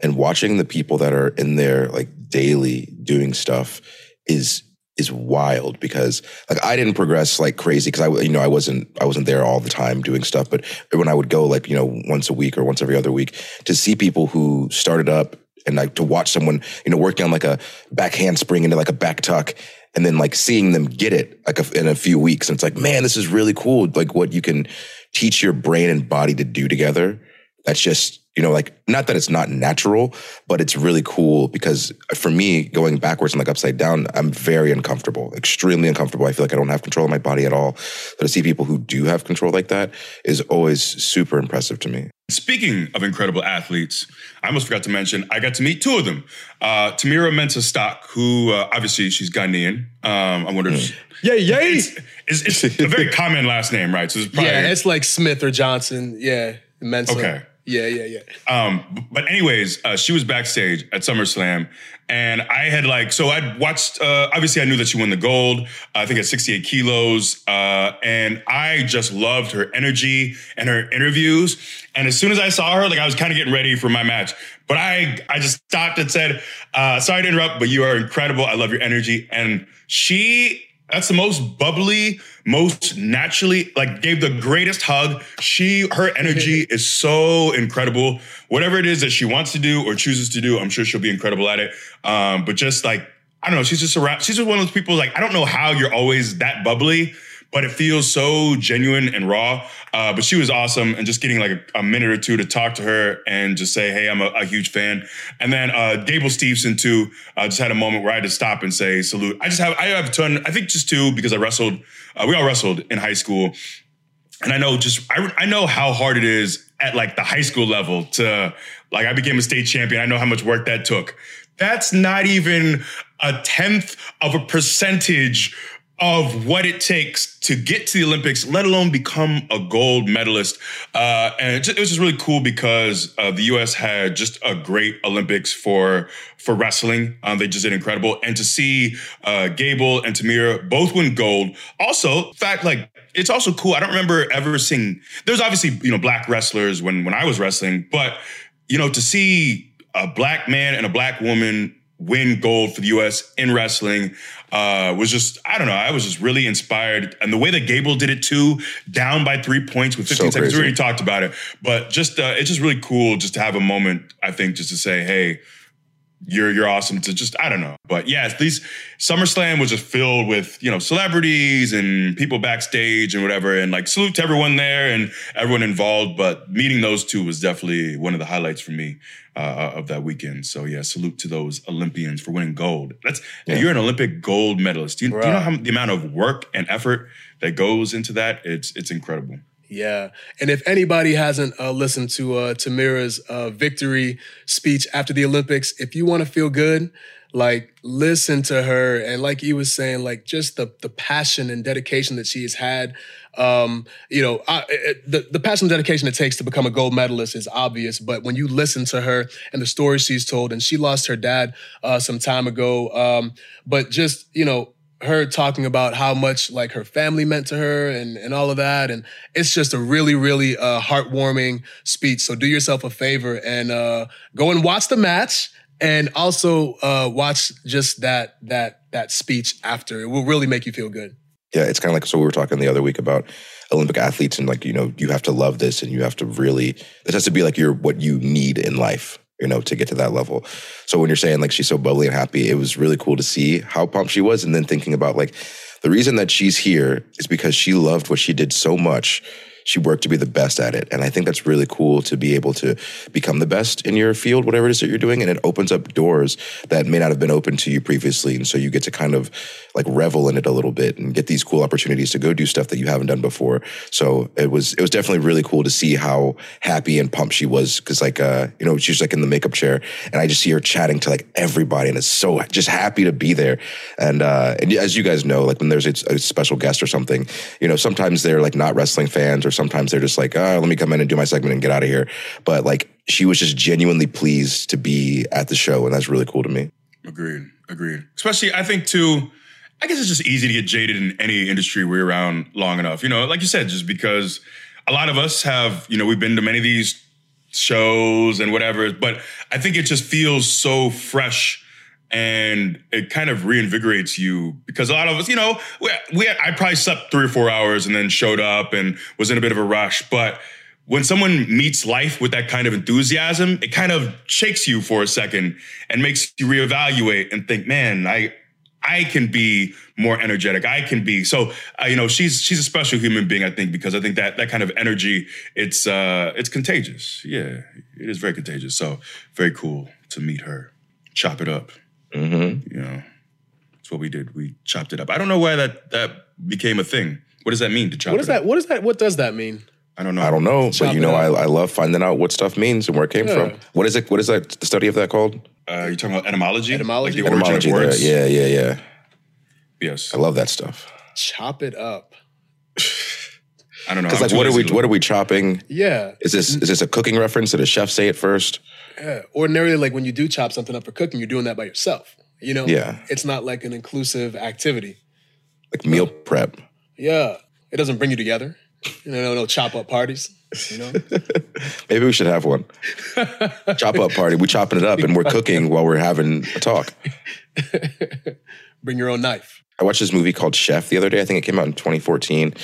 And watching the people that are in there like daily doing stuff is is wild because like I didn't progress like crazy because I you know I wasn't I wasn't there all the time doing stuff but when I would go like you know once a week or once every other week to see people who started up and like to watch someone you know working on like a back handspring into like a back tuck and then like seeing them get it like a, in a few weeks. And it's like man this is really cool like what you can teach your brain and body to do together. That's just you know like not that it's not natural but it's really cool because for me going backwards and like upside down i'm very uncomfortable extremely uncomfortable i feel like i don't have control of my body at all but to see people who do have control like that is always super impressive to me Speaking of incredible athletes, I almost forgot to mention I got to meet two of them. Uh, Tamyra Mensah Stock, who uh, obviously she's Ghanaian. Um, I wonder if Yay, yay! it's, it's, it's a very common last name, right? So it's probably yeah, it's like Smith or Johnson. Yeah, Mensah. Okay. Yeah, yeah, yeah. Um, but anyways, uh, she was backstage at SummerSlam, and I had like so I'd watched. Uh, obviously, I knew that she won the gold. I think at 68 kilos, uh, and I just loved her energy and her interviews. And as soon as I saw her, like I was kind of getting ready for my match, but I I just stopped and said, uh, "Sorry to interrupt, but you are incredible. I love your energy." And she. That's the most bubbly, most naturally, like gave the greatest hug. She, her energy is so incredible. Whatever it is that she wants to do or chooses to do, I'm sure she'll be incredible at it. Um, but just like, I don't know, she's just around, she's just one of those people like, I don't know how you're always that bubbly, but it feels so genuine and raw. Uh, but she was awesome and just getting like a, a minute or two to talk to her and just say, hey, I'm a, a huge fan. And then uh, Gable Stevenson too, uh, just had a moment where I had to stop and say salute. I just have, I have a ton, I think just two because I wrestled, uh, we all wrestled in high school. And I know just, I, I know how hard it is at like the high school level to, like I became a state champion. I know how much work that took. That's not even a tenth of a percentage of what it takes to get to the Olympics, let alone become a gold medalist. Uh, and it, just, it was just really cool because uh, the U.S. had just a great Olympics for for wrestling. Um, they just did incredible, and to see uh, Gable and Tamyra both win gold. Also, fact like it's also cool. I don't remember ever seeing. There's obviously you know black wrestlers when when I was wrestling, but you know to see a black man and a black woman win gold for the U.S. in wrestling uh, was just I don't know. I was just really inspired, and the way that Gable did it too, down by three points with 15 So seconds. We already talked about it, but just uh, it's just really cool just to have a moment. I think just to say, hey, you're you're awesome to just I don't know. But yes, these SummerSlam was just filled with you know celebrities and people backstage and whatever, and like salute to everyone there and everyone involved. But meeting those two was definitely one of the highlights for me uh, of that weekend. So yeah, salute to those Olympians for winning gold. That's you're an Olympic gold medalist. Do you, do you know how the amount of work and effort that goes into that? It's it's incredible. Yeah, and if anybody hasn't uh, listened to uh, Tamyra's uh, victory speech after the Olympics, if you want to feel good, like listen to her, and like you was saying, like just the the passion and dedication that she has had. Um, you know, I, it, the the passion and dedication it takes to become a gold medalist is obvious, but when you listen to her and the stories she's told, and she lost her dad uh, some time ago, um, but just you know her talking about how much like her family meant to her and, and all of that. And it's just a really, really uh, heartwarming speech. So do yourself a favor and uh, go and watch the match and also uh, watch just that that that speech after. It will really make you feel good. Yeah, it's kind of like so we were talking the other week about Olympic athletes and like you know you have to love this and you have to really this has to be like your what you need in life you know to get to that level. So when you're saying like she's so bubbly and happy, it was really cool to see how pumped she was, and then thinking about like the reason that she's here is because she loved what she did so much she worked to be the best at it. And I think that's really cool to be able to become the best in your field, whatever it is that you're doing. And it opens up doors that may not have been open to you previously. And so you get to kind of like revel in it a little bit and get these cool opportunities to go do stuff that you haven't done before. So it was it was definitely really cool to see how happy and pumped she was. Cause like uh, you know, she's like in the makeup chair and I just see her chatting to like everybody and it's so just happy to be there. And uh and as you guys know, like when there's a, a special guest or something, you know, sometimes they're like not wrestling fans or sometimes they're just like, oh, let me come in and do my segment and get out of here. But like she was just genuinely pleased to be at the show, and that's really cool to me. Agreed. Agreed. Especially, I think too. I guess it's just easy to get jaded in any industry we're around long enough. You know, like you said, just because a lot of us have, you know, we've been to many of these shows and whatever, but I think it just feels so fresh and it kind of reinvigorates you because a lot of us, you know, we, we I probably slept three or four hours and then showed up and was in a bit of a rush, but when someone meets life with that kind of enthusiasm, it kind of shakes you for a second and makes you reevaluate and think, man, I I can be more energetic. I can be so. Uh, you know, she's she's a special human being. I think because I think that that kind of energy, it's uh, it's contagious. Yeah, it is very contagious. So very cool to meet her. Chop it up. Mm-hmm. You know, that's what we did. We chopped it up. I don't know why that that became a thing. What does that mean to chop? What is it that? Up? What is that? What does that mean? I don't know. I don't know, Chop but you know, I. I love finding out what stuff means and where it came Yeah. from. What is it? What is that? The study of that called? Uh, you're talking about etymology. Etymology? Like the Etymology. There. words. Yeah, yeah, yeah. Yes. I love that stuff. Chop it up. I don't know. Because like, what are we? What are we chopping? Yeah. Is this is this a cooking reference? Did a chef say it first? Yeah. Ordinarily, like when you do chop something up for cooking, you're doing that by yourself. You know? Yeah. It's not like an inclusive activity. Like meal prep. Yeah. It doesn't bring you together. You know, no, no chop up parties. You know? Maybe we should have one. Chop up party. We chopping it up and we're cooking while we're having a talk. bring your own knife. I watched this movie called Chef the other day. I think it came out in 2014,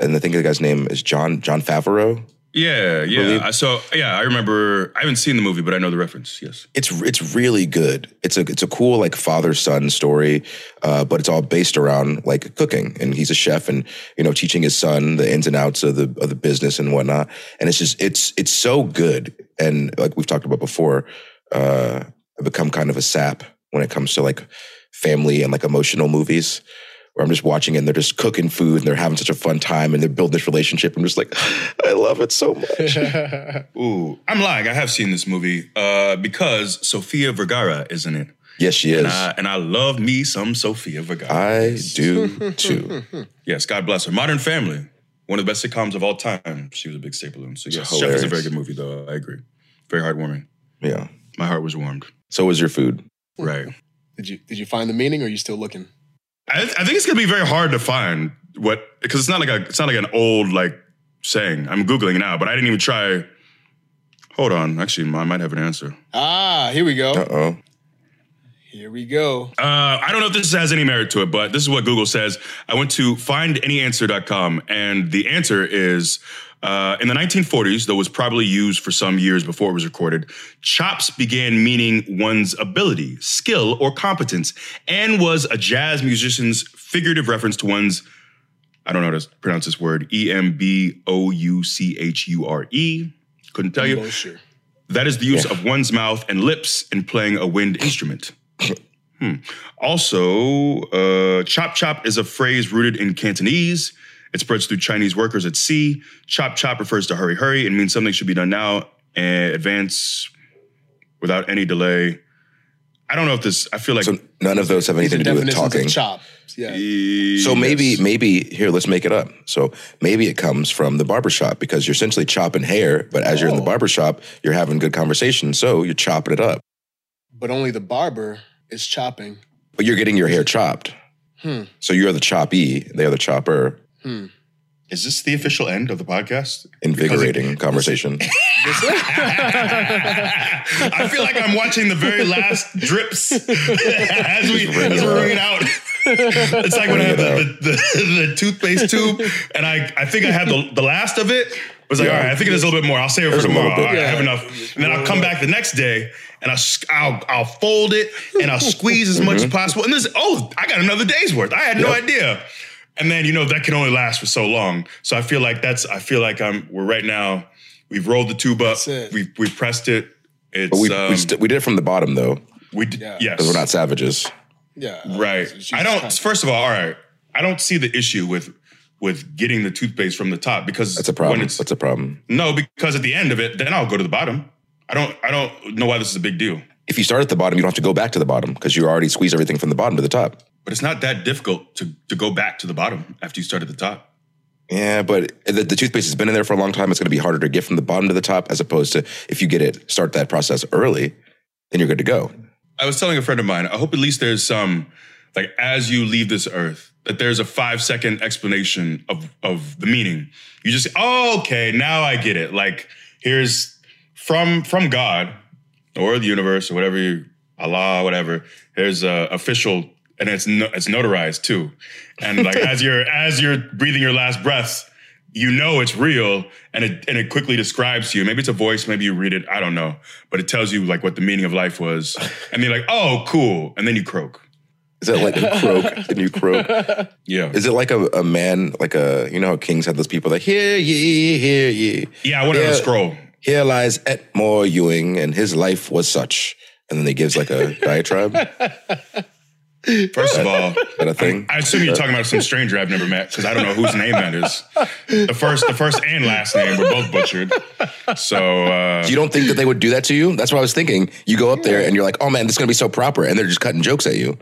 and I think the guy's name is John Jon Favreau. Yeah, yeah. So yeah, I remember. I haven't seen the movie, but I know the reference. Yes. It's it's really good. It's a it's a cool like father son story, uh, but it's all based around like cooking. And he's a chef, and you know teaching his son the ins and outs of the of the business and whatnot. And it's just it's it's so good. And like we've talked about before, uh, I've become kind of a sap when it comes to like family and like emotional movies. Where I'm just watching and they're just cooking food and they're having such a fun time and they're building this relationship. I'm just like, I love it so much. Ooh, I'm lying. I have seen this movie uh, because Sofia Vergara is in it, yes, she is. and I, and I love me some Sofia Vergara. I do too. yes, God bless her. Modern Family, one of the best sitcoms of all time. She was a big staple in. So yes, Chef is a very good movie, though. I agree. Very heartwarming. Yeah. My heart was warmed. So was your food. Right. Did you did you find the meaning or are you still looking? I, I think it's gonna be very hard to find what because it's not like a it's not like an old like saying. I'm googling now, but I didn't even try. Hold on, actually, I might have an answer. Ah, here we go. Uh oh. Here we go. Uh, I don't know if this has any merit to it, but this is what Google says. I went to findanyAnswer.com, and the answer is uh, in the 1940s, though it was probably used for some years before it was recorded, chops began meaning one's ability, skill, or competence, and was a jazz musician's figurative reference to one's, I don't know how to pronounce this word, E M B O U C H U R E. Couldn't tell you. That is the use of one's mouth and lips in playing a wind instrument. Hmm. Also, uh, chop chop is a phrase rooted in Cantonese. It spreads through Chinese workers at sea. Chop chop refers to hurry hurry and means something should be done now and advance without any delay. I don't know if this. I feel like So none of those have anything to do with talking. chop. Yeah. So maybe, Yes. maybe here, let's make it up. So maybe it comes from the barbershop because you're essentially chopping hair, but as you're in the Oh. barbershop, you're having good conversation. So you're chopping it up, But only the barber is chopping. but you're getting your hair chopped. Hmm. So you're the choppy, they're the chopper. Hmm. Is this the official end of the podcast? Invigorating conversation. I feel like I'm watching the very last drips as we as we're ringing out. It's like when I have the, the, the, the toothpaste tube, and I, I think I have the, the last of it. I was like, Yeah. all right, I think there's a little bit more. I'll save it There's for a little tomorrow. bit. All right, I have enough. And then I'll come back the next day and I'll, s- I'll, I'll fold it and I'll squeeze as much mm-hmm. as possible. And this, oh, I got another day's worth. I had no idea. And then, you know, that can only last for so long. So I feel like that's, I feel like I'm, we're right now, we've rolled the tube up, we've, we've pressed it. It's, But we, um, we, st- we did it from the bottom though, we d- Yeah. yes, because we're not savages. Yeah. right. It's- it's I don't. First of all, all right. I don't see the issue with with getting the toothpaste from the top because That's a problem. When it's, That's a problem. no, because at the end of it, then I'll go to the bottom. I don't. I don't know why this is a big deal. If you start at the bottom, you don't have to go back to the bottom because you already squeeze everything from the bottom to the top. But it's not that difficult to to go back to the bottom after you start at the top. Yeah, but the, the toothpaste has been in there for a long time. It's going to be harder to get from the bottom to the top as opposed to if you get it, start that process early, then you're good to go. I was telling a friend of mine. I hope at least there's some like as you leave this earth that there's a five second explanation of of the meaning. You just oh okay now I get it. Like here's from from God or the universe or whatever you Allah whatever. There's a official and it's no, it's notarized too. And like as you're as you're breathing your last breaths. You know it's real, and it and it quickly describes to you. Maybe it's a voice, maybe you read it. I don't know, but it tells you like what the meaning of life was, and you're like, "Oh, cool," and then you croak. Is it like you croak and you croak? Yeah, Is it like a, a man, like a, you know how kings had those people like, hear ye, hear ye. yeah. I wanted Yeah. to scroll. Here lies Etmore Ewing, and his life was such. And then they gives like a diatribe. Is First of all, that a thing? I assume you're talking about some stranger I've never met because I don't know whose name that is. The first, the first and last name were both butchered. So uh, you don't think that they would do that to you? That's what I was thinking. You go up there and you're like, oh man, this is gonna be so proper, and they're just cutting jokes at you,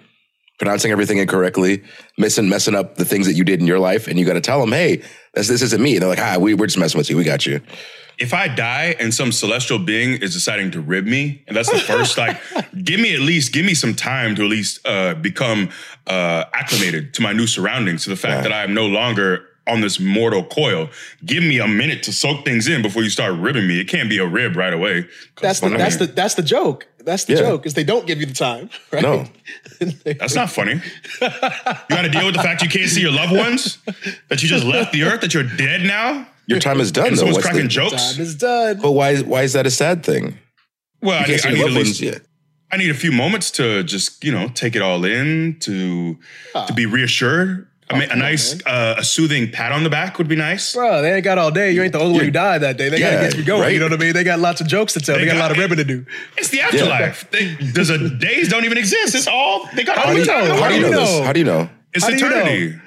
pronouncing everything incorrectly, missing messing up the things that you did in your life, and you got to tell them, hey, this, this isn't me. And they're like, ah, we, we're just messing with you. We got you. If I die and some celestial being is deciding to rib me, and that's the first, like, give me at least, give me some time to at least uh, become uh, acclimated to my new surroundings, to the fact that I am no longer on this mortal coil. Give me a minute to soak things in before you start ribbing me. It can't be a rib right away. That's the I mean, that's the that's the joke. That's the Yeah. joke is they don't give you the time. Right? No. That's not funny. You got to deal with the fact you can't see your loved ones, that you just left the earth, that you're dead now, Your time is done and though. someone's What's cracking the, jokes. Time is done. but why why is that a sad thing? Well, I need, I need at least ones. Yeah. I need a few moments to just you know take it all in to to be reassured. I mean, a nice, uh, a soothing pat on the back would be nice. Bro, they ain't got all day. You ain't the only one who died that day. They Yeah, gotta get you going. right. You know what I mean? They got lots of jokes to tell. They, They got, a lot of ribbon to do. It's the afterlife. They, there's a days don't even exist. It's all they got How the do you the know? How do you know know? this? How do you know? It's How do you know? eternity.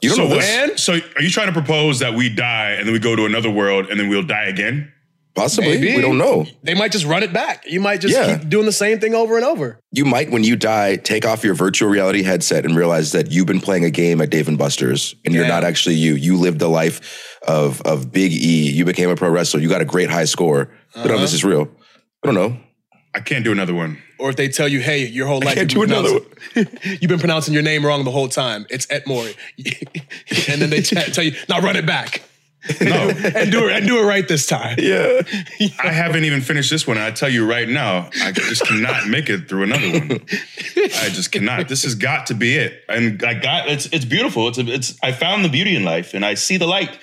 You don't so know what- this. So are you trying to propose that we die and then we go to another world and then we'll die again? Possibly. Maybe. We don't know. They might just run it back. You might just Yeah. keep doing the same thing over and over. You might, when you die, take off your virtual reality headset and realize that you've been playing a game at Dave and Buster's and you're not actually you. You lived the life of of Big E. You became a pro wrestler. You got a great high score. But no, Uh-huh. this is real. I don't know. I can't do another one. Or if they tell you, hey, your whole life can't you've been do another pronouncing- you've been pronouncing your name wrong the whole time. It's Etmori. and then they t- tell you, now run it back. No, and do it and do it right this time. Yeah. I haven't even finished this one. I tell you right now, I just cannot make it through another one. I just cannot. This has got to be it. And I got it's it's beautiful. It's it's I found the beauty in life, and I see the light.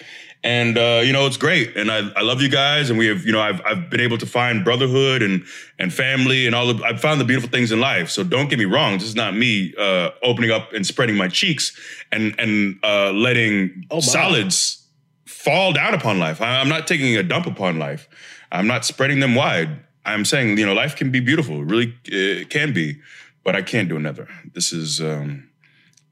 And uh, you know it's great, and I, I love you guys, and we have you know I've I've been able to find brotherhood and and family and all the I've found the beautiful things in life. So don't get me wrong, this is not me uh, opening up and spreading my cheeks and and uh, letting Oh, solids fall down upon life. I, I'm not taking a dump upon life. I'm not spreading them wide. I'm saying, you know, life can be beautiful, it really it can be, but I can't do another. This is, um,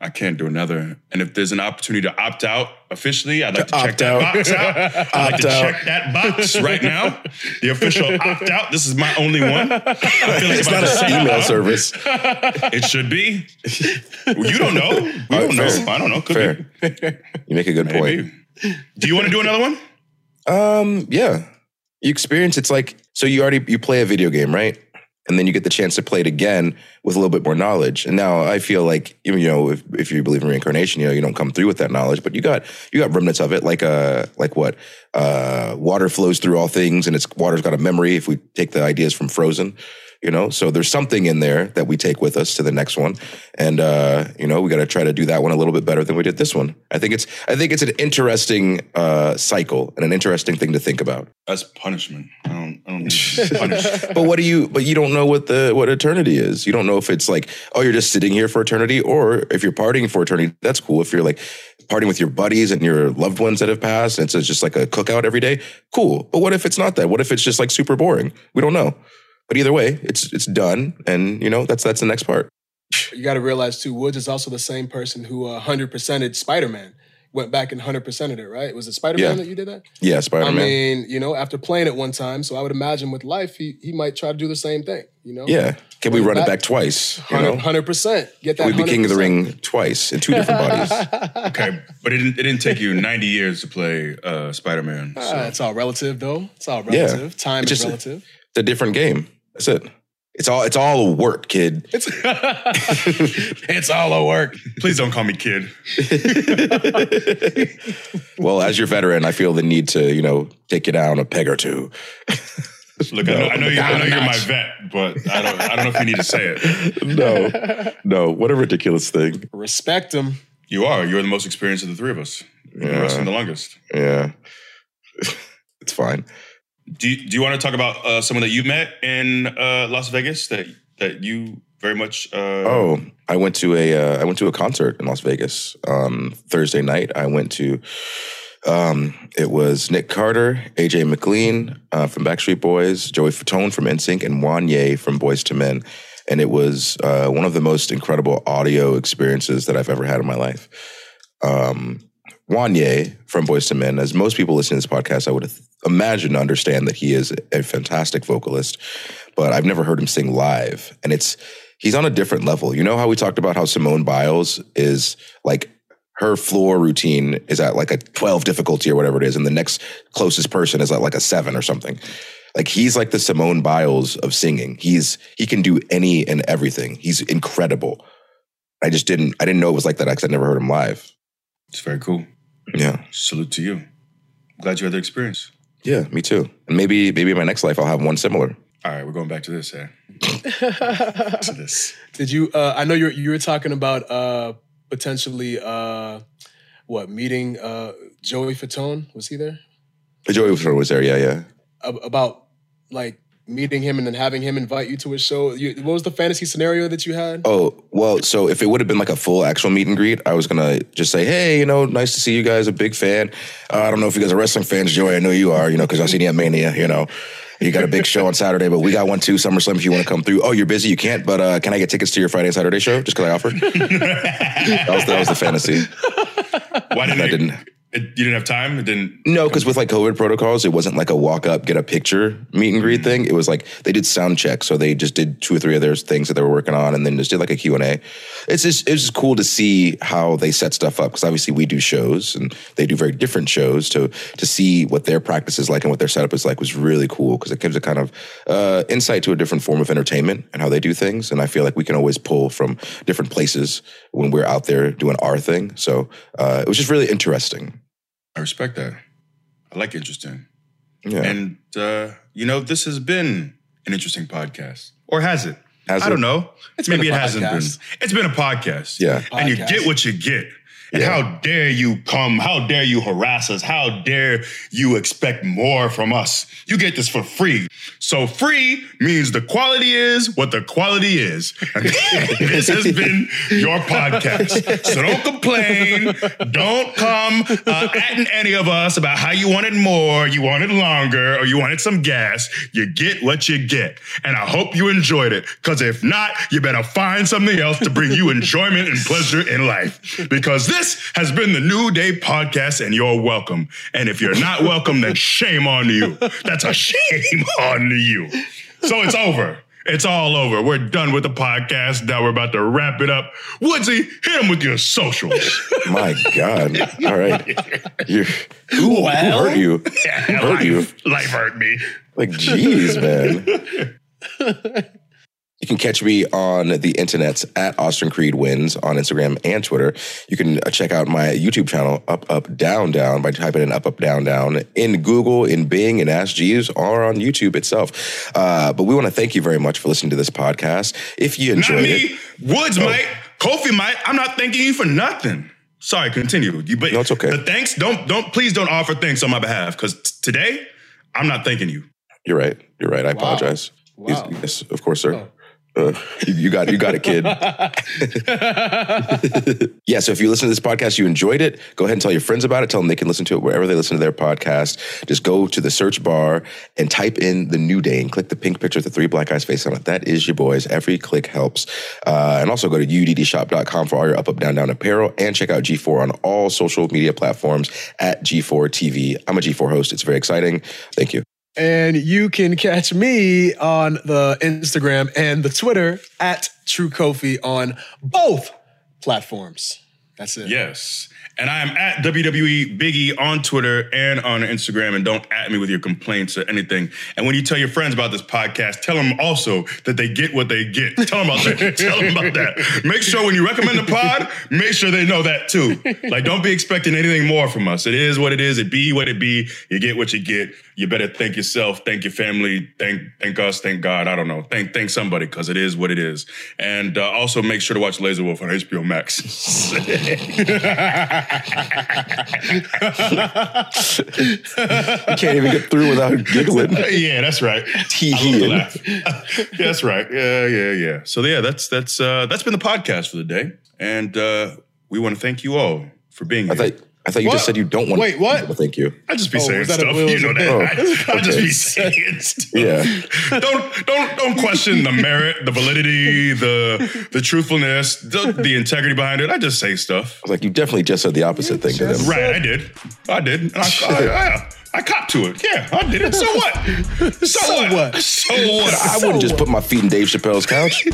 I can't do another. And if there's an opportunity to opt out officially, I'd like to, check opt that out. box out. I'd like to out. check that box right now. The official opt out. This is my only one. I feel like It's not an email no, service. It should be. You don't know. We All don't right, know. I don't know. Could Fair. You make a good be. point. Do you want to do another one? Um, yeah. You experience it's like so you already you play a video game, right? And then you get the chance to play it again with a little bit more knowledge. And now I feel like you know if, if you believe in reincarnation, you know you don't come through with that knowledge, but you got you got remnants of it, like uh like what uh water flows through all things, and it's water's got a memory. If we take the ideas from Frozen, you know, so there's something in there that we take with us to the next one, and uh, you know we got to try to do that one a little bit better than we did this one. I think it's I think it's an interesting uh cycle and an interesting thing to think about. That's punishment. I don't. I don't punished. But what do you? But you don't know what the what eternity is. You don't know if it's like, oh, you're just sitting here for eternity, or if you're partying for eternity. That's cool. If you're like partying with your buddies and your loved ones that have passed, and it's just like a cookout every day. Cool. But what if it's not that? What if it's just like super boring? We don't know. But either way, it's it's done, and you know that's that's the next part. You got to realize too, Woods is also the same person who uh, hundred percented Spider Man. Went back and hundred percented it, right? Was it Spider Man Yeah. that you did that? Yeah, Spider Man. I mean, you know, after playing it one time, so I would imagine with life, he he might try to do the same thing. You know, yeah. Can we Bring it run it back. back twice? You know, hundred percent. Get that. we'd be king of the ring twice in two different bodies. Okay, but it didn't. It didn't take you ninety years to play uh, Spider Man. Ah, it's all relative, though. It's all Yeah. relative. Time It's is just- relative. It's a different game. That's it. It's all it's all work, kid. It's it's all a work. Please don't call me kid. Well, as your veteran, I feel the need to, you know, take you down a peg or two. Look, I know, I know, you, I know you're my vet, but I don't. I don't know if you need to say it. No, no, what a ridiculous thing. Respect him. You are. You're the most experienced of the three of us. You've been wrestling the longest. Yeah, it's fine. Do you, Do you want to talk about uh, someone that you met in uh, Las Vegas that that you very much? Uh, Oh, I went to a uh, I went to a concert in Las Vegas um, Thursday night. I went to um, it was Nick Carter, AJ McLean uh, from Backstreet Boys, Joey Fatone from NSYNC, and Wanya from Boyz II Men. And it was uh, one of the most incredible audio experiences that I've ever had in my life. Um, Wanya from Boyz II Men, as most people listening to this podcast, I would imagine to understand that he is a fantastic vocalist, but I've never heard him sing live. And it's he's on a different level. You know how we talked about how Simone Biles is like her floor routine is at like a 12 difficulty or whatever it is, and the next closest person is at like a seven or something. Like he's like the Simone Biles of singing. He's he can do any and everything. He's incredible. I just didn't I didn't know it was like that because I never heard him live. it's very cool. Yeah. Salute to you. Glad you had the experience. Yeah, me too. And maybe maybe in my next life I'll have one similar. All right, we're going back to this. Eh? to this. Did you? Uh, I know you you were talking about uh, potentially uh, what meeting uh, Joey Fatone. Was he there? Joey Fatone was there, yeah, yeah. About like meeting him and then having him invite you to his show. You, what was the fantasy scenario that you had? Oh, well, so if it would have been like a full actual meet and greet, I was gonna just say, hey, you know, nice to see you guys, a big fan. Uh, I don't know if you guys are wrestling fans, Joey. I know you are, you know, because I've seen you at Mania, you know. You got a big show on Saturday, but we got one too, SummerSlam, if you want to come through. Oh, you're busy, you can't, but uh, can I get tickets to your Friday and Saturday show just because I offered? that, was, that was the fantasy. Why didn't I didn't. It, you didn't have time. It didn't. No, because with like COVID protocols, it wasn't like a walk up, get a picture meet and greet thing. It was like they did sound check, so they just did two or three of their things that they were working on, and then just did like a Q and A. It's just it's just cool to see how they set stuff up because obviously we do shows and they do very different shows. To to see what their practice is like and what their setup is like was really cool because it gives a kind of uh, insight to a different form of entertainment and how they do things. And I feel like we can always pull from different places when we're out there doing our thing. So uh, it was just really interesting. I respect that. I like interesting. Yeah. And uh, you know, this has been an interesting podcast, or has it? Has I it? don't know. Maybe been a it hasn't been. It's been a podcast. Yeah. and you get what you get. Yeah. how dare you come? How dare you harass us? How dare you expect more from us? You get this for free. So free means the quality is what the quality is. This has been your podcast. So don't complain. Don't come uh, atting any of us about how you wanted more, you wanted longer, or you wanted some gas. You get what you get. And I hope you enjoyed it. Because if not, you better find something else to bring you enjoyment and pleasure in life. Because this has been the New Day podcast, and you're welcome. And if you're not welcome, then shame on you. That's a shame on you. So it's over. It's all over. We're done with the podcast. Now we're about to wrap it up. Woodsy, hit him with your socials. My God. All right. You're, who, who hurt you? Who hurt life, you? life hurt me. Like, geez, man. You can catch me on the internets at Austin Creed Wins on Instagram and Twitter. You can uh, check out my YouTube channel, Up Up Down Down, by typing in Up Up Down Down in Google, in Bing, and Ask Jeeves, or on YouTube itself. Uh, but we want to thank you very much for listening to this podcast. If you Not enjoyed me. it, Woods Oh. might. Kofi might. I'm not thanking you for nothing. Sorry, continue. You, but No, it's okay. The thanks. Don't don't please don't offer thanks on my behalf because today I'm not thanking you. you're right. You're right. I apologize. Wow. Yes, of course, sir. Uh, you, you got you got it, kid. yeah, so if you listen to this podcast, you enjoyed it, go ahead and tell your friends about it. Tell them they can listen to it wherever they listen to their podcast. Just go to the search bar and type in the new day and click the pink picture with the three black guys face on it. That is your boys. Every click helps. Uh, and also go to uddshop.com for all your up, up, down, down apparel and check out G4 on all social media platforms at G4 TV. I'm a G4 host. It's very exciting. Thank you. And you can catch me on the Instagram and the Twitter at True Kofi on both platforms. That's it. Yes. And I am at WWE Biggie on Twitter and on Instagram. And don't at me with your complaints or anything. And when you tell your friends about this podcast, tell them also that they get what they get. Tell them about that. tell them about that. Make sure when you recommend the pod, make sure they know that too. Like, don't be expecting anything more from us. It is what it is. It be what it be. You get what you get. You better thank yourself, thank your family, thank thank us, thank God. I don't know. Thank thank somebody because it is what it is. And uh, also make sure to watch Laser Wolf on HBO Max. You can't even get through without giggling. yeah, that's right. Tee I love to hee. laugh. that's right. Yeah, yeah, yeah. So yeah, that's that's uh that's been the podcast for the day. And uh we want to thank you all for being I here. I thought you What? just said you don't want Wait, what? people to thank you. I just be Oh, saying was that a- stuff. You know that. oh, I, I just be saying stuff. Yeah. don't don't don't question the merit, the validity, the the truthfulness, the, the integrity behind it. I just say stuff. I was like, you definitely just said the opposite thing to them. Right, I did. I did. And I, I, I, I copped to it. Yeah, I did it. So what? So, So what? what? So what? I wouldn't just put my feet in Dave Chappelle's couch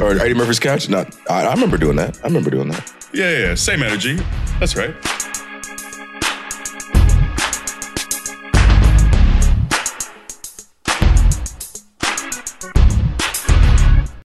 or Eddie Murphy's couch. Not, I, I remember doing that. I remember doing that. Yeah, yeah, same energy. That's right.